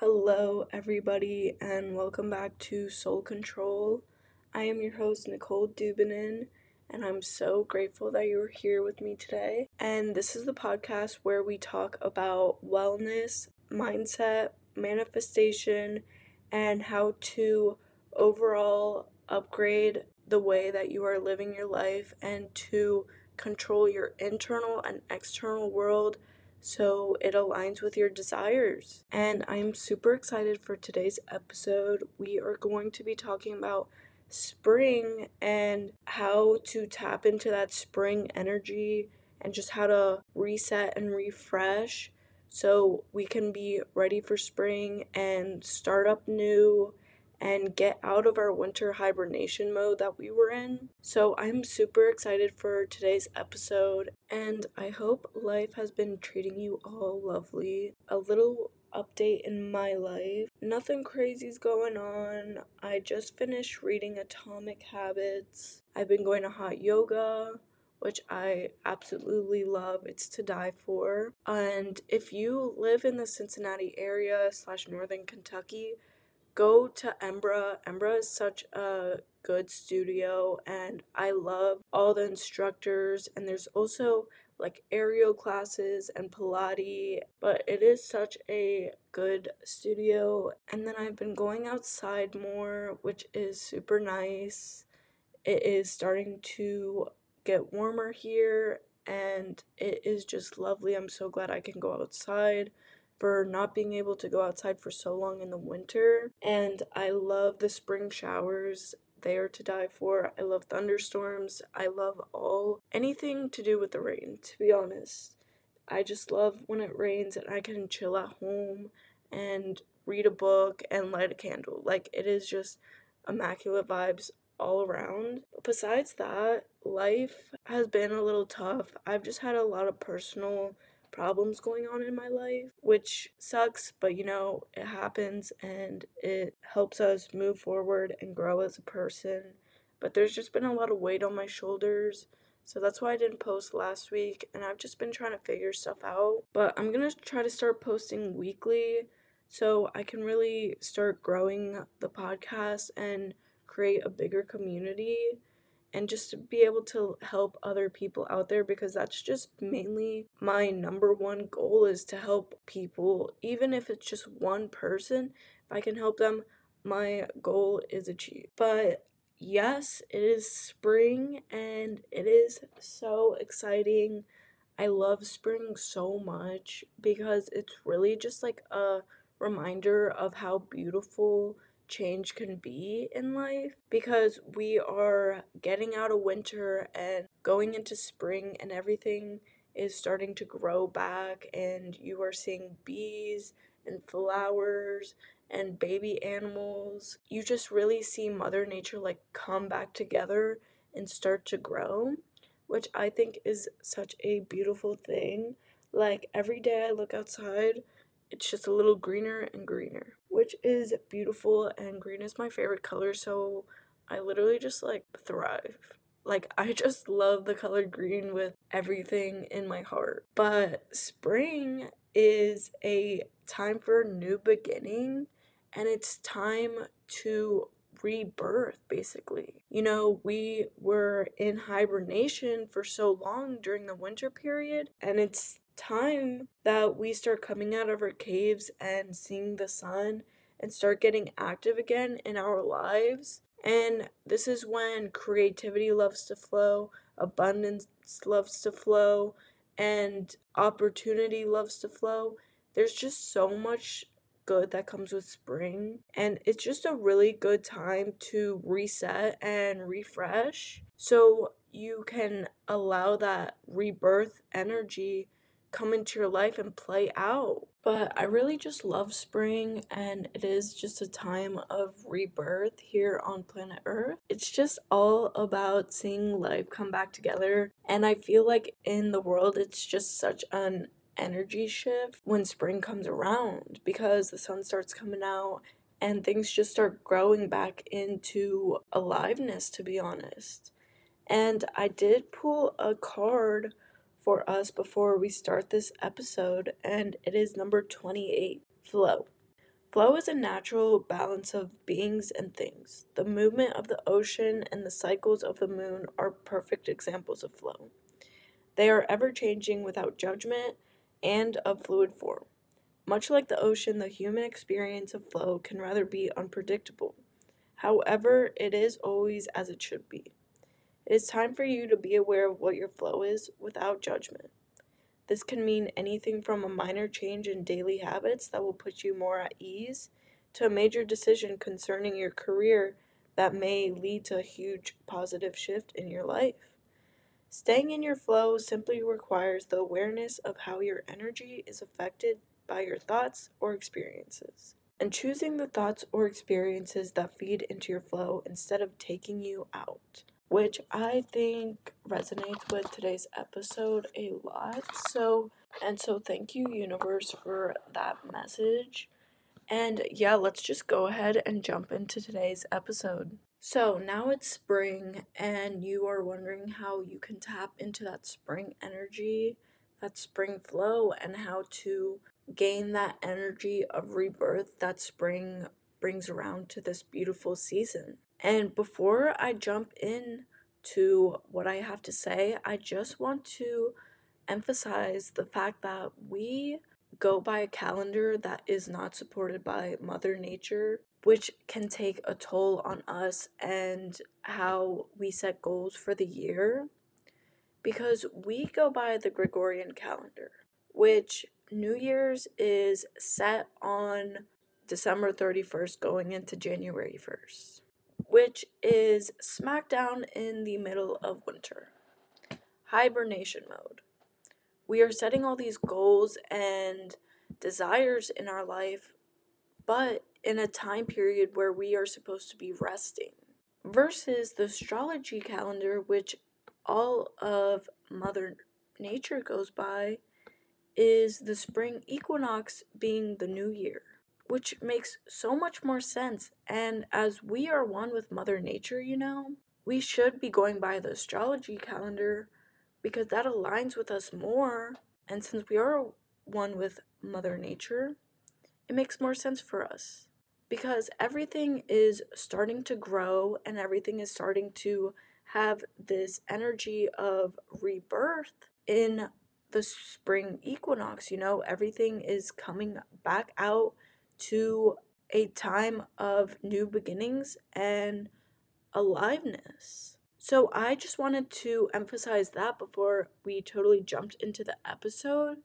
Hello, everybody, and welcome back to Soul Control. I am your host, Nicole Dubinin, and I'm so grateful that you're here with me today. And this is the podcast where we talk about wellness, mindset, manifestation, and how to overall upgrade the way that you are living your life and to control your internal and external world so it aligns with your desires. And I'm super excited for today's episode. We are going to be talking about spring and how to tap into that spring energy and just how to reset and refresh so we can be ready for spring and start up new and get out of our winter hibernation mode that we were in. So I'm super excited for today's episode and I hope life has been treating you all lovely. A little update in my life. Nothing crazy's going on. I just finished reading Atomic Habits. I've been going to hot yoga which I absolutely love. It's to die for. And if you live in the Cincinnati area slash northern Kentucky, go to Embra. Embra is such a good studio and I love all the instructors and there's also like aerial classes and Pilates, but it is such a good studio. And then I've been going outside more, which is super nice. It is starting to get warmer here and it is just lovely. I'm so glad I can go outside for not being able to go outside for so long in the winter. And I love the spring showers. They are to die for. I love thunderstorms. I love all anything to do with the rain, to be honest. I just love when it rains and I can chill at home and read a book and light a candle. Like, it is just immaculate vibes all around. Besides that, life has been a little tough. I've just had a lot of personal problems going on in my life, which sucks, but you know, it happens and it helps us move forward and grow as a person. But there's just been a lot of weight on my shoulders. So that's why I didn't post last week and I've just been trying to figure stuff out. But I'm to try to start posting weekly so I can really start growing the podcast and create a bigger community and just to be able to help other people out there because that's just mainly my number one goal is to help people. Even if it's just one person if i can help them my goal is achieved. But yes it is spring and it is so exciting. I love spring so much because it's really just like a reminder of how beautiful change can be in life because we are getting out of winter and going into spring and everything is starting to grow back and you are seeing bees and flowers and baby animals. You just really see mother nature like come back together and start to grow, which I think is such a beautiful thing. Like every day I look outside, it's just a little greener and greener which is beautiful and green is my favorite color so I literally just like thrive. Like I just love the color green with everything in my heart. But spring is a time for a new beginning and it's time to rebirth basically. You know, we were in hibernation for so long during the winter period and it's time that we start coming out of our caves and seeing the sun and start getting active again in our lives. And this is when creativity loves to flow, abundance loves to flow, and opportunity loves to flow. There's just so much good that comes with spring, and it's just a really good time to reset and refresh so you can allow that rebirth energy come into your life and play out. But I really just love spring, and it is just a time of rebirth here on planet Earth. It's just all about seeing life come back together, and I feel like in the world, it's just such an energy shift when spring comes around because the sun starts coming out and things just start growing back into aliveness, to be honest. And I did pull a card for us before we start this episode, and it is number 28 Flow. Flow is a natural balance of beings and things. The movement of the ocean and the cycles of the moon are perfect examples of flow. They are ever changing without judgment and of fluid form. Much like the ocean, the human experience of flow can rather be unpredictable. However, it is always as it should be. It is time for you to be aware of what your flow is without judgment. This can mean anything from a minor change in daily habits that will put you more at ease to a major decision concerning your career that may lead to a huge positive shift in your life. Staying in your flow simply requires the awareness of how your energy is affected by your thoughts or experiences, and choosing the thoughts or experiences that feed into your flow instead of taking you out which I think resonates with today's episode a lot. So, and so thank you, universe, for that message. And yeah, let's just go ahead and jump into today's episode. So now it's spring, and you are wondering how you can tap into that spring energy, that spring flow, and how to gain that energy of rebirth that spring brings around to this beautiful season. And before I jump in to what I have to say, I just want to emphasize the fact that we go by a calendar that is not supported by Mother Nature, which can take a toll on us and how we set goals for the year. Because we go by the Gregorian calendar, which New Year's is set on December 31st going into January 1st which is smack down in the middle of winter. Hibernation mode. We are setting all these goals and desires in our life, but in a time period where we are supposed to be resting. Versus the astrology calendar, which all of Mother Nature goes by, is the spring equinox being the new year which makes so much more sense. And as we are one with Mother Nature, you know, we should be going by the astrology calendar because that aligns with us more. And since we are one with Mother Nature, it makes more sense for us because everything is starting to grow and everything is starting to have this energy of rebirth in the spring equinox. You know, everything is coming back out to a time of new beginnings and aliveness. So I just wanted to emphasize that before we totally jumped into the episode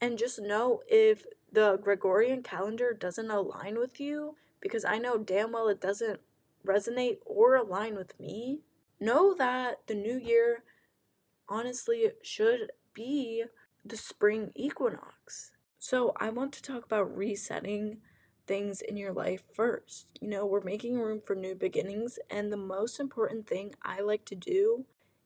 and just know if the Gregorian calendar doesn't align with you because I know damn well it doesn't resonate or align with me. Know that the new year honestly should be the spring equinox. So I want to talk about resetting things in your life first. You know, we're making room for new beginnings, and the most important thing I like to do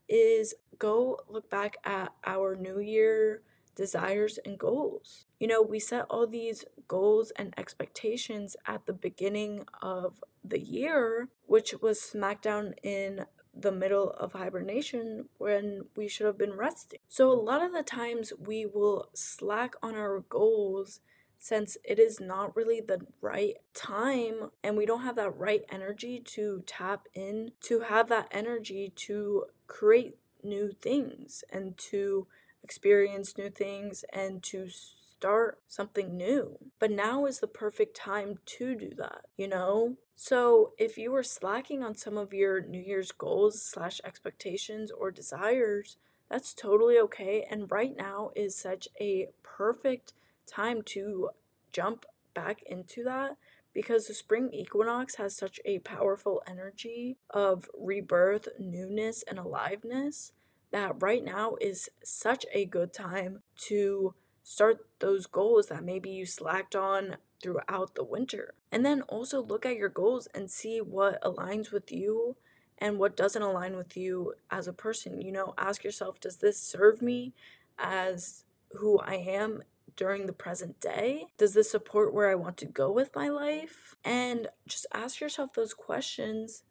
is go look back at our new year desires and goals. You know, we set all these goals and expectations at the beginning of the year, which was smack down in the middle of hibernation when we should have been resting. So, a lot of the times we will slack on our goals since it is not really the right time and we don't have that right energy to tap in to have that energy to create new things and to experience new things and to start something new. But now is the perfect time to do that, you know? So if you were slacking on some of your New Year's goals slash expectations or desires, that's totally okay. And right now is such a perfect time to jump back into that because the spring equinox has such a powerful energy of rebirth, newness, and aliveness that right now is such a good time to start those goals that maybe you slacked on throughout the winter. And then also look at your goals and see what aligns with you and what doesn't align with you as a person. You know, ask yourself, does this serve me as who I am during the present day? Does this support where I want to go with my life? And just ask yourself those questions.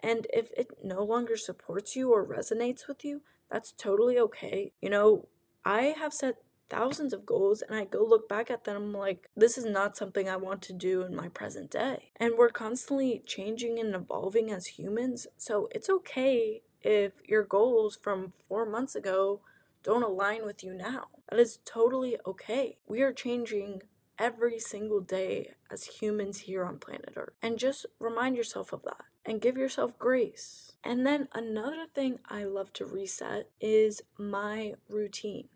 And if it no longer supports you or resonates with you, that's totally okay. You know, I have set thousands of goals and I go look back at them, like, this is not something I want to do in my present day. And we're constantly changing and evolving as humans, so it's okay if your goals from four months ago don't align with you now. That is totally okay. We are changing every single day as humans here on planet Earth. And just remind yourself of that and give yourself grace. And then another thing I love to reset is my routine.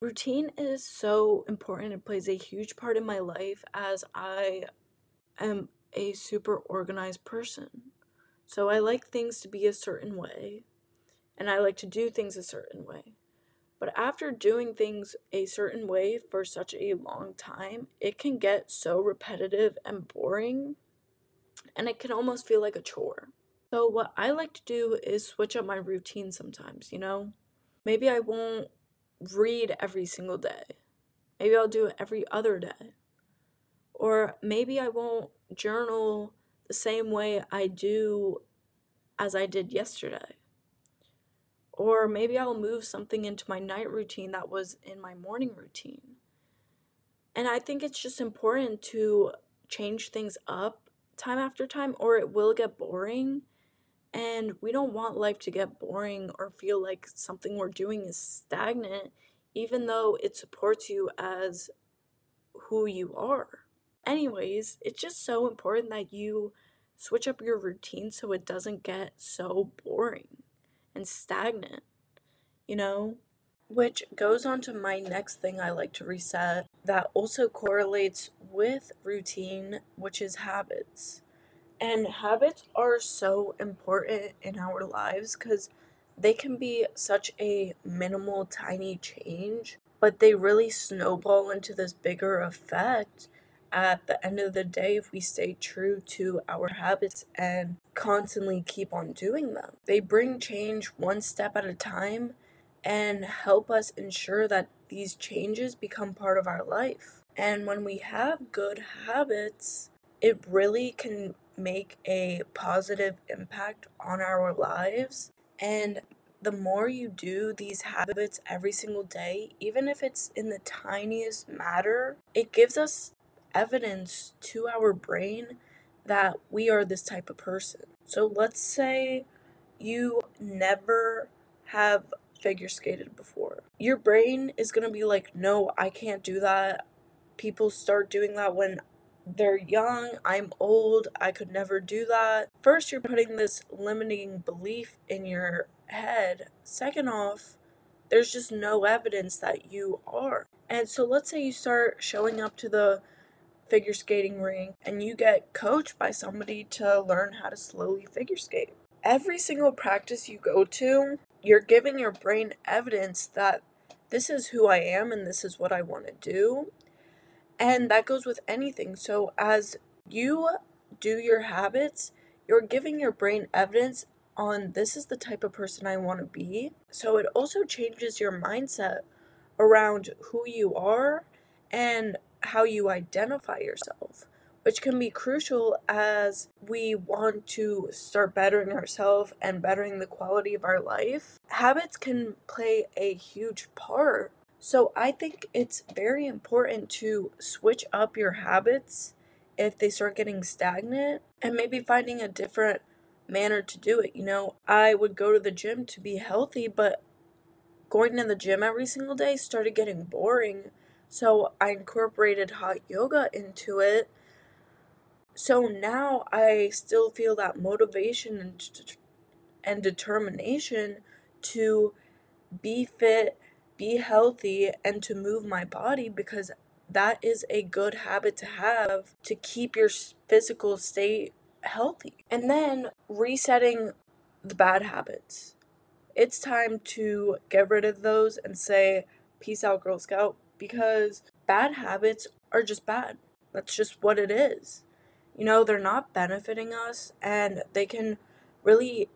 Routine is so important. It plays a huge part in my life as I am a super organized person. So I like things to be a certain way, and I like to do things a certain way. But after doing things a certain way for such a long time, it can get so repetitive and boring, and it can almost feel like a chore. So, what I like to do is switch up my routine sometimes, you know? Maybe I won't read every single day, maybe I'll do it every other day. Or maybe I won't journal the same way I do as I did yesterday. Or maybe I'll move something into my night routine that was in my morning routine. And I think it's just important to change things up time after time, or it will get boring. And we don't want life to get boring or feel like something we're doing is stagnant, even though it supports you as who you are. Anyways, it's just so important that you switch up your routine so it doesn't get so boring and stagnant, you know? Which goes on to my next thing I like to reset that also correlates with routine, which is habits. And habits are so important in our lives because they can be such a minimal, tiny change, but they really snowball into this bigger effect at the end of the day if we stay true to our habits and constantly keep on doing them. They bring change one step at a time and help us ensure that these changes become part of our life. And when we have good habits, it really can make a positive impact on our lives. And the more you do these habits every single day, even if it's in the tiniest matter, it gives us evidence to our brain that we are this type of person. So let's say you never have figure skated before. Your brain is going to be like, no, I can't do that. People start doing that when they're young. I'm old. I could never do that. First, you're putting this limiting belief in your head. Second off, there's just no evidence that you are. And so let's say you start showing up to the figure skating rink and you get coached by somebody to learn how to slowly figure skate. Every single practice you go to, you're giving your brain evidence that this is who I am and this is what I want to do. And that goes with anything. So as you do your habits, you're giving your brain evidence on this is the type of person I want to be. So it also changes your mindset around who you are and how you identify yourself, which can be crucial as we want to start bettering ourselves and bettering the quality of our life. Habits can play a huge part. So I think it's very important to switch up your habits if they start getting stagnant and maybe finding a different manner to do it. You know, I would go to the gym to be healthy, but going to the gym every single day started getting boring so I incorporated hot yoga into it. So now I still feel that motivation and, and determination to be fit, be healthy, and to move my body because that is a good habit to have to keep your physical state healthy. And then resetting the bad habits. It's time to get rid of those and say, Peace out, Girl Scout because bad habits are just bad. That's just what it is. You know, they're not benefiting us and they can really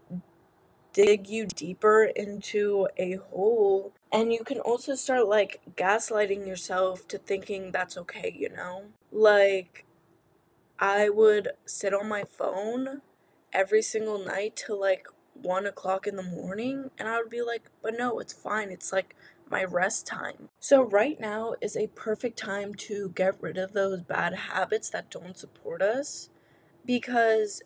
dig you deeper into a hole. And you can also start like gaslighting yourself to thinking that's okay, you know? Like, I would sit on my phone every single night till like one o'clock in the morning, and I would be like, but no, it's fine. It's like my rest time. So, right now is a perfect time to get rid of those bad habits that don't support us because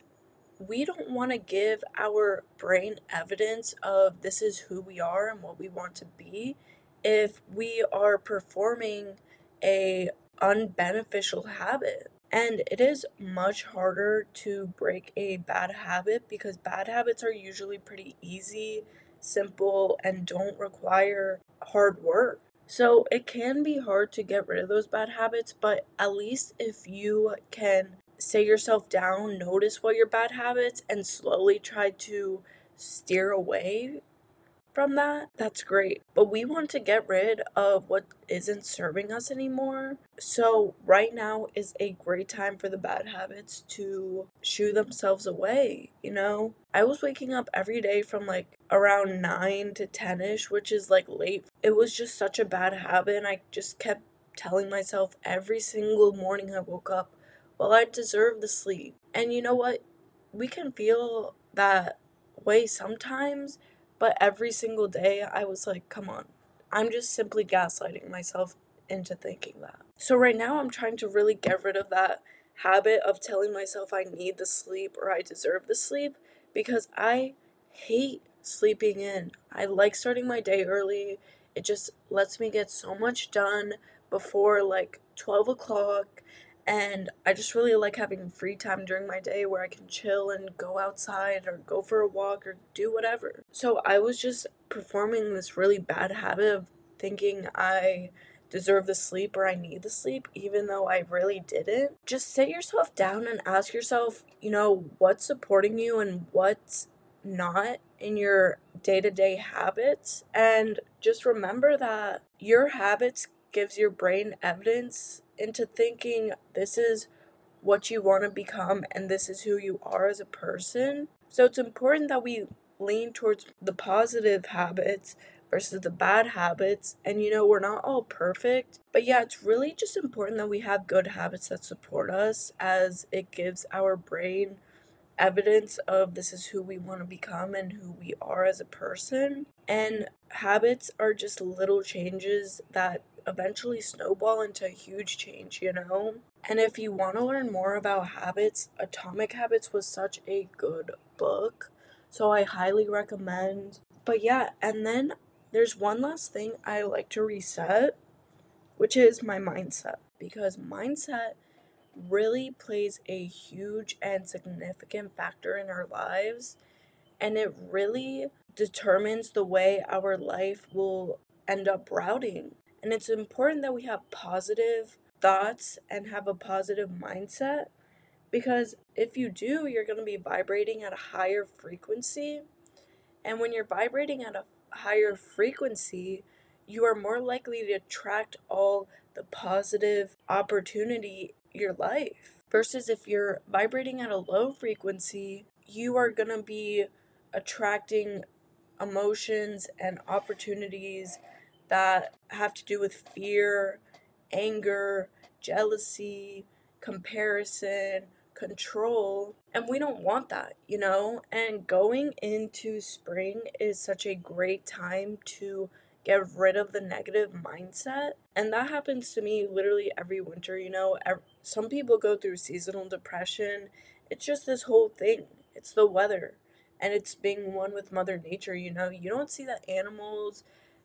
we don't want to give our brain evidence of this is who we are and what we want to be if we are performing a unbeneficial habit. And it is much harder to break a bad habit because bad habits are usually pretty easy, simple, and don't require hard work. So it can be hard to get rid of those bad habits, but at least if you can say yourself down, notice what your bad habits, and slowly try to steer away from that, that's great. But we want to get rid of what isn't serving us anymore. So, right now is a great time for the bad habits to shoo themselves away. You know, I was waking up every day from like around 9 to 10 ish, which is like late. It was just such a bad habit, and I just kept telling myself every single morning I woke up, well, I deserve the sleep. And you know what? We can feel that way sometimes but every single day, I was like, come on. I'm just simply gaslighting myself into thinking that. So, right now, I'm trying to really get rid of that habit of telling myself I need the sleep or I deserve the sleep because I hate sleeping in. I like starting my day early. It just lets me get so much done before like 12 o'clock and I just really like having free time during my day where I can chill and go outside or go for a walk or do whatever. So I was just performing this really bad habit of thinking I deserve the sleep or I need the sleep, even though I really didn't. Just sit yourself down and ask yourself, you know, what's supporting you and what's not in your day to day habits. And just remember that your habits gives your brain evidence into thinking this is what you want to become and this is who you are as a person. So it's important that we lean towards the positive habits versus the bad habits. And you know, we're not all perfect, but yeah, it's really just important that we have good habits that support us as it gives our brain evidence of this is who we want to become and who we are as a person. And habits are just little changes that eventually snowball into a huge change, you know? And if you want to learn more about habits, Atomic Habits was such a good book. So I highly recommend. But yeah, and then there's one last thing I like to reset, which is my mindset. Because mindset really plays a huge and significant factor in our lives. And it really determines the way our life will end up routing. And it's important that we have positive thoughts and have a positive mindset because if you do, you're going to be vibrating at a higher frequency. And when you're vibrating at a higher frequency, you are more likely to attract all the positive opportunity your life. Versus if you're vibrating at a low frequency, you are going to be attracting emotions and opportunities that have to do with fear, anger, jealousy, comparison, control. And we don't want that, you know? And going into spring is such a great time to get rid of the negative mindset. And that happens to me literally every winter, you know? Some people go through seasonal depression. It's just this whole thing, it's the weather. And it's being one with Mother Nature, you know? You don't see the animals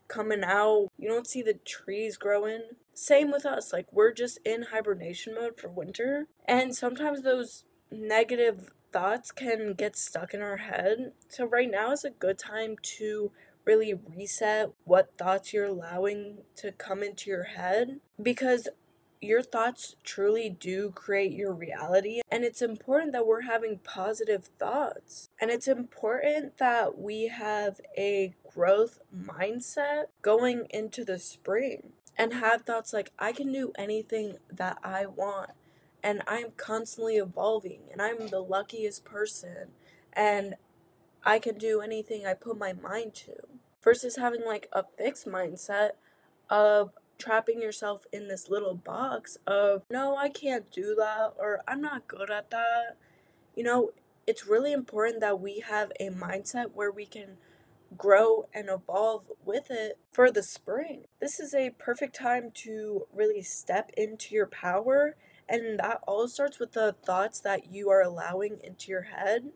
coming out. You don't see the trees growing. Same with us. Like, we're just in hibernation mode for winter. And sometimes those negative thoughts can get stuck in our head. So, right now is a good time to really reset what thoughts you're allowing to come into your head because your thoughts truly do create your reality, and it's important that we're having positive thoughts. And it's important that we have a growth mindset going into the spring and have thoughts like, I can do anything that I want, and I'm constantly evolving, and I'm the luckiest person, and I can do anything I put my mind to. Versus having like a fixed mindset of trapping yourself in this little box of, no, I can't do that, or I'm not good at that. You know, it's really important that we have a mindset where we can grow and evolve with it for the spring. This is a perfect time to really step into your power, and that all starts with the thoughts that you are allowing into your head.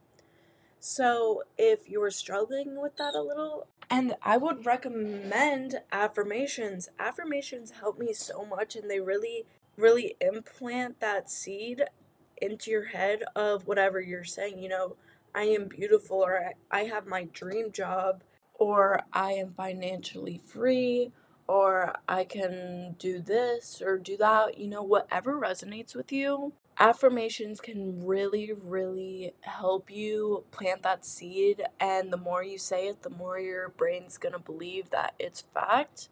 So, if you're struggling with that a little, and I would recommend affirmations. Affirmations help me so much, and they really, really implant that seed into your head of whatever you're saying. You know, I am beautiful, or I have my dream job, or I am financially free, or I can do this or do that, you know, whatever resonates with you. Affirmations can really, really help you plant that seed. And the more you say it, the more your brain's gonna believe that it's fact.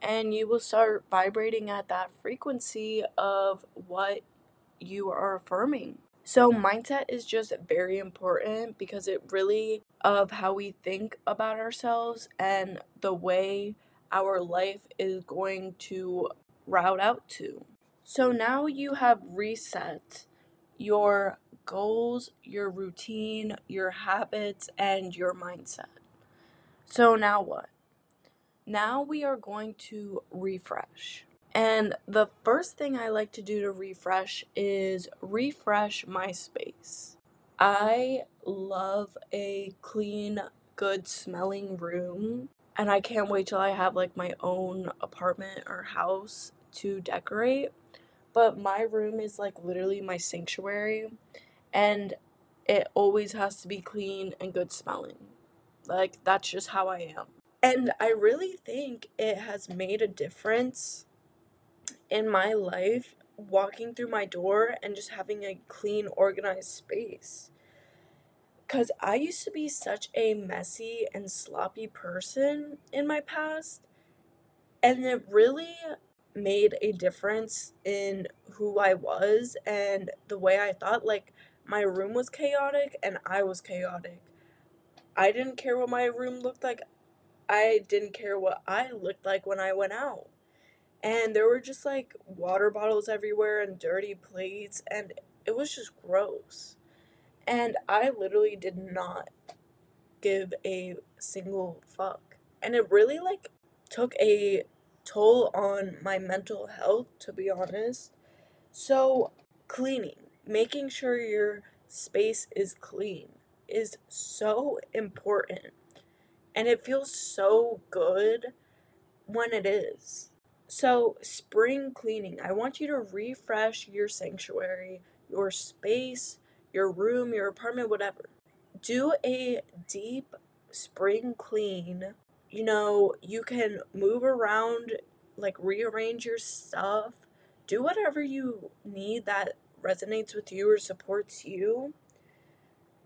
And you will start vibrating at that frequency of what you are affirming. So mindset is just very important because it really of how we think about ourselves and the way our life is going to route out to. So now you have reset your goals, your routine, your habits, and your mindset. So now what? Now we are going to refresh. And the first thing I like to do to refresh is refresh my space. I love a clean, good smelling room, and I can't wait till I have like my own apartment or house to decorate. But my room is like literally my sanctuary, and it always has to be clean and good smelling. Like, that's just how I am. And I really think it has made a difference in my life walking through my door and just having a clean, organized space. Because I used to be such a messy and sloppy person in my past, and it really made a difference in who I was and the way I thought. Like, my room was chaotic and I was chaotic. I didn't care what my room looked like, I didn't care what I looked like when I went out and there were just like water bottles everywhere and dirty plates and it was just gross. And i literally did not give a single fuck. And it really like took a toll on my mental health to be honest. So cleaning making sure your space is clean is so important. And it feels so good when it is so, spring cleaning. I want you to refresh your sanctuary, your space, your room, your apartment, whatever. Do a deep spring clean. You know, you can move around, like rearrange your stuff. Do whatever you need that resonates with you or supports you.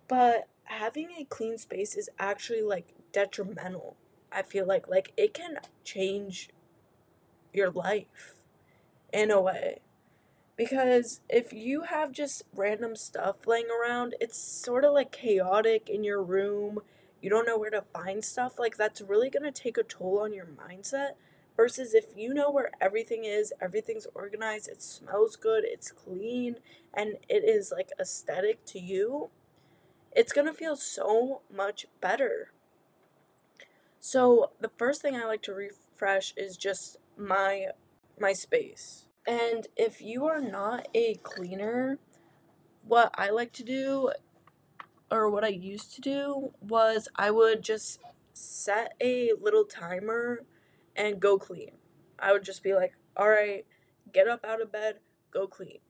But having a clean space is actually like detrimental. I feel like like it can change your life in a way. Because if you have just random stuff laying around, it's sort of like chaotic in your room. You don't know where to find stuff. Like, that's really going to take a toll on your mindset. Versus if you know where everything is, everything's organized, it smells good, it's clean, and it is like aesthetic to you, it's going to feel so much better. So, the first thing I like to refresh is just my my space. And if you are not a cleaner, what I like to do or what I used to do was I would just set a little timer and go clean. I would just be like, "All right, get up out of bed, go clean."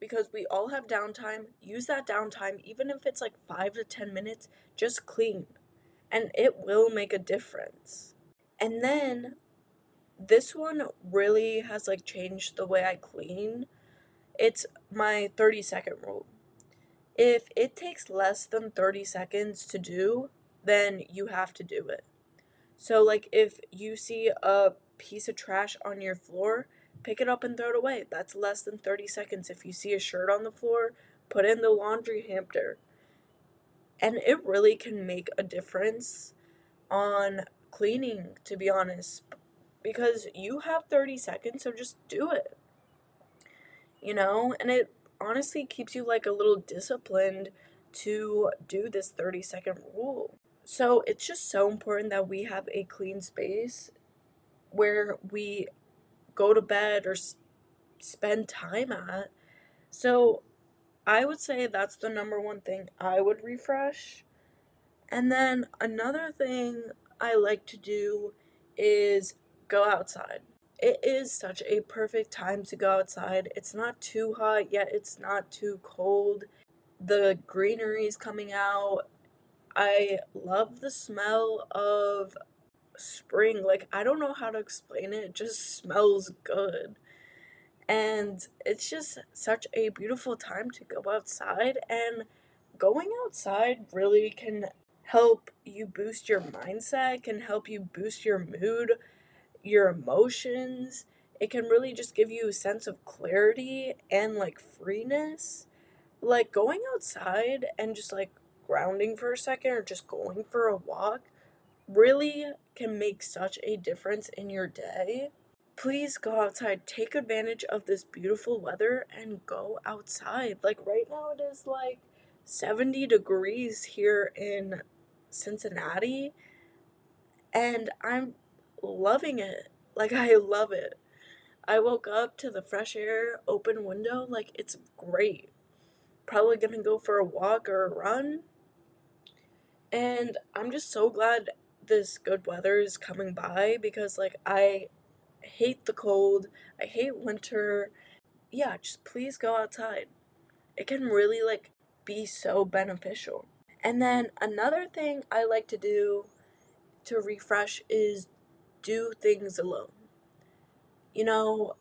Because we all have downtime. Use that downtime even if it's like 5 to 10 minutes, just clean. And it will make a difference. And then this one really has like changed the way I clean. It's my 30 second rule. If it takes less than 30 seconds to do, then you have to do it. So, like, if you see a piece of trash on your floor, pick it up and throw it away. That's less than 30 seconds. If you see a shirt on the floor, put in the laundry hamper. And it really can make a difference on cleaning, to be honest because you have 30 seconds, so just do it. You know, and it honestly keeps you like a little disciplined to do this 30 second rule. So it's just so important that we have a clean space where we go to bed or s- spend time at. So I would say that's the number one thing I would refresh. And then another thing I like to do is go outside. It is such a perfect time to go outside. It's not too hot, yet it's not too cold. The greenery is coming out. I love the smell of spring. Like, I don't know how to explain it, it just smells good. And it's just such a beautiful time to go outside. And going outside really can help you boost your mindset, can help you boost your mood, your emotions. It can really just give you a sense of clarity and like freeness. Like going outside and just like grounding for a second or just going for a walk really can make such a difference in your day. Please go outside, take advantage of this beautiful weather and go outside. Like right now, it is like 70 degrees here in Cincinnati, and I'm loving it. Like, I love it. I woke up to the fresh air, open window, like, it's great. Probably gonna go for a walk or a run. And I'm just so glad this good weather is coming by because, like, I hate the cold, I hate winter. Yeah, just please go outside. It can really, like, be so beneficial. And then another thing I like to do to refresh is do things alone. You know,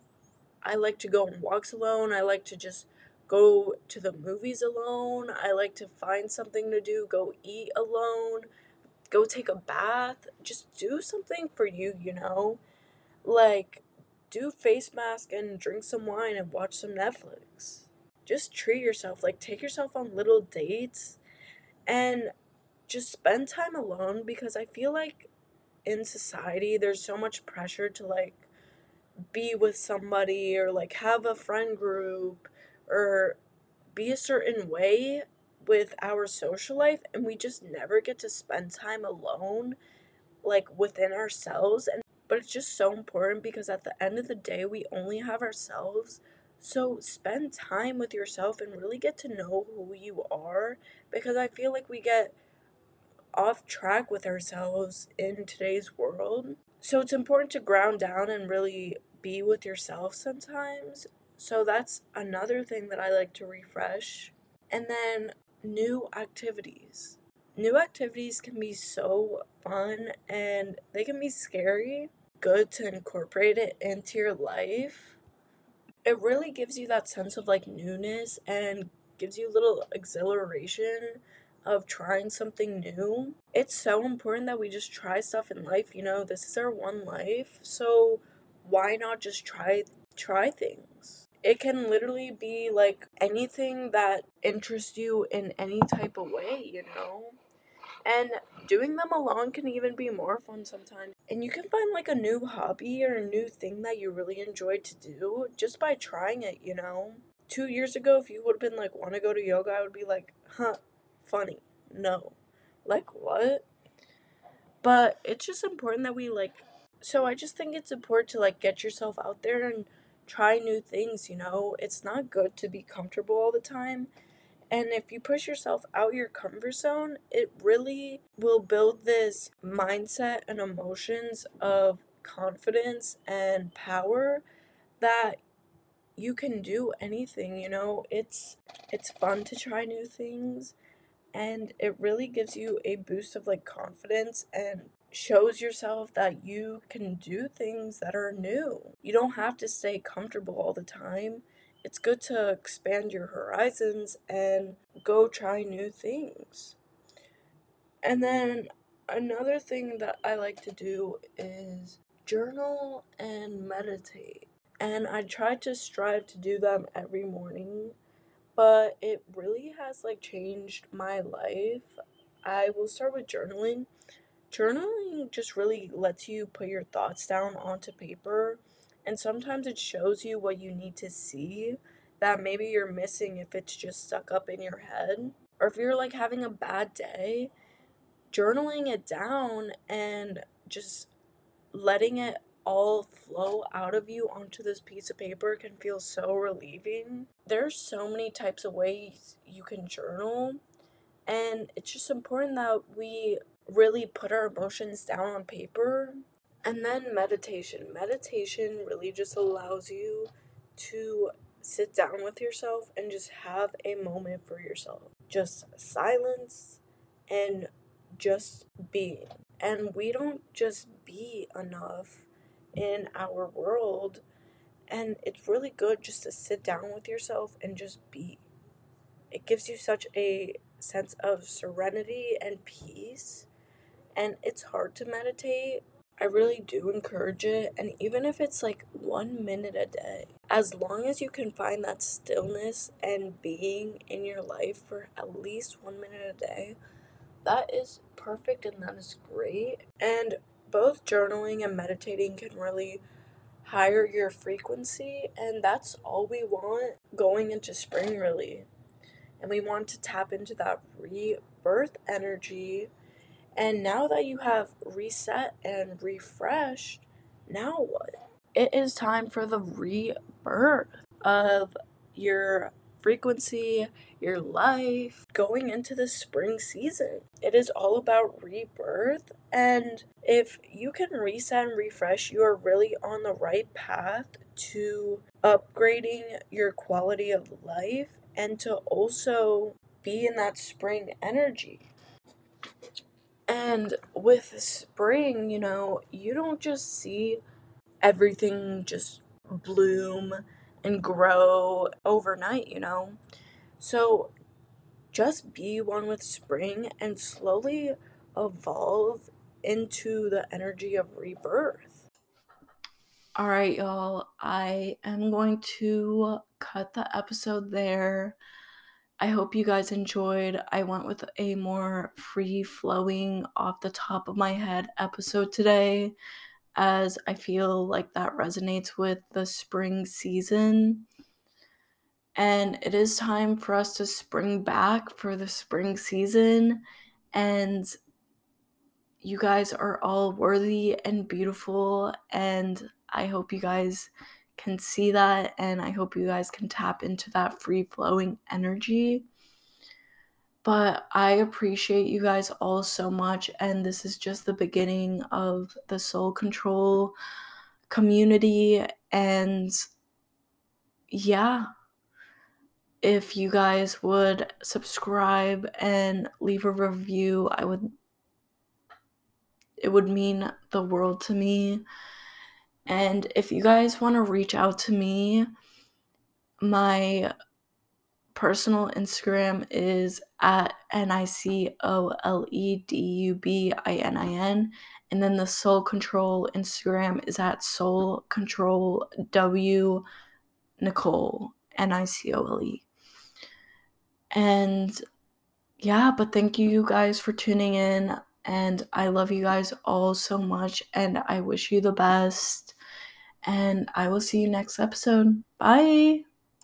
I like to go on walks alone. I like to just go to the movies alone. I like to find something to do, go eat alone, go take a bath. Just do something for you, you know? Like, do face mask and drink some wine and watch some Netflix. Just treat yourself. Like, take yourself on little dates and just spend time alone because I feel like in society there's so much pressure to like be with somebody or like have a friend group or be a certain way with our social life and we just never get to spend time alone like within ourselves and but it's just so important because at the end of the day we only have ourselves. So spend time with yourself and really get to know who you are because I feel like we get off track with ourselves in today's world. So it's important to ground down and really be with yourself sometimes. So that's another thing that I like to refresh. And then new activities. New activities can be so fun and they can be scary. Good to incorporate it into your life. It really gives you that sense of like newness and gives you a little exhilaration of trying something new. It's so important that we just try stuff in life, you know, this is our one life. So why not just try try things? It can literally be like anything that interests you in any type of way, you know? And doing them alone can even be more fun sometimes. And you can find like a new hobby or a new thing that you really enjoy to do just by trying it, you know? Two years ago, if you would have been like, want to go to yoga, I would be like, huh, funny. No. Like, what? But it's just important that we like. So I just think it's important to like get yourself out there and try new things, you know? It's not good to be comfortable all the time. And if you push yourself out your comfort zone, it really will build this mindset and emotions of confidence and power that you can do anything, you know? It's it's fun to try new things and it really gives you a boost of like confidence and shows yourself that you can do things that are new. You don't have to stay comfortable all the time. It's good to expand your horizons and go try new things. And then another thing that I like to do is journal and meditate. And I try to strive to do them every morning, but it really has like changed my life. I will start with journaling. Journaling just really lets you put your thoughts down onto paper, and sometimes it shows you what you need to see that maybe you're missing if it's just stuck up in your head. Or if you're like having a bad day, journaling it down and just letting it all flow out of you onto this piece of paper can feel so relieving. There's so many types of ways you can journal, and it's just important that we really put our emotions down on paper. And then meditation. Meditation really just allows you to sit down with yourself and just have a moment for yourself. Just silence and just being. And we don't just be enough in our world. And it's really good just to sit down with yourself and just be. It gives you such a sense of serenity and peace. And it's hard to meditate. I really do encourage it. And even if it's like one minute a day, as long as you can find that stillness and being in your life for at least one minute a day, that is perfect and that is great. And both journaling and meditating can really higher your frequency, and that's all we want going into spring, really. And we want to tap into that rebirth energy. And now that you have reset and refreshed, now what? It is time for the rebirth of your frequency, your life going into the spring season. It is all about rebirth. And if you can reset and refresh, you are really on the right path to upgrading your quality of life and to also be in that spring energy. And with spring, you know, you don't just see everything just bloom and grow overnight, you know? So just be one with spring and slowly evolve into the energy of rebirth. All right, y'all. I am going to cut the episode there. I hope you guys enjoyed. I went with a more free flowing, off the top of my head episode today as I feel like that resonates with the spring season. And it is time for us to spring back for the spring season. And you guys are all worthy and beautiful. And I hope you guys can see that. And I hope you guys can tap into that free flowing energy. But I appreciate you guys all so much. And this is just the beginning of the soul control community. And yeah, if you guys would subscribe and leave a review, I would, it would mean the world to me. And if you guys want to reach out to me, my personal Instagram is at N I C O L E D U B I N I N. And then the Soul Control Instagram is at Soul Control W Nicole N I C O L E. And yeah, but thank you guys for tuning in. And I love you guys all so much. And I wish you the best. And I will see you next episode. Bye.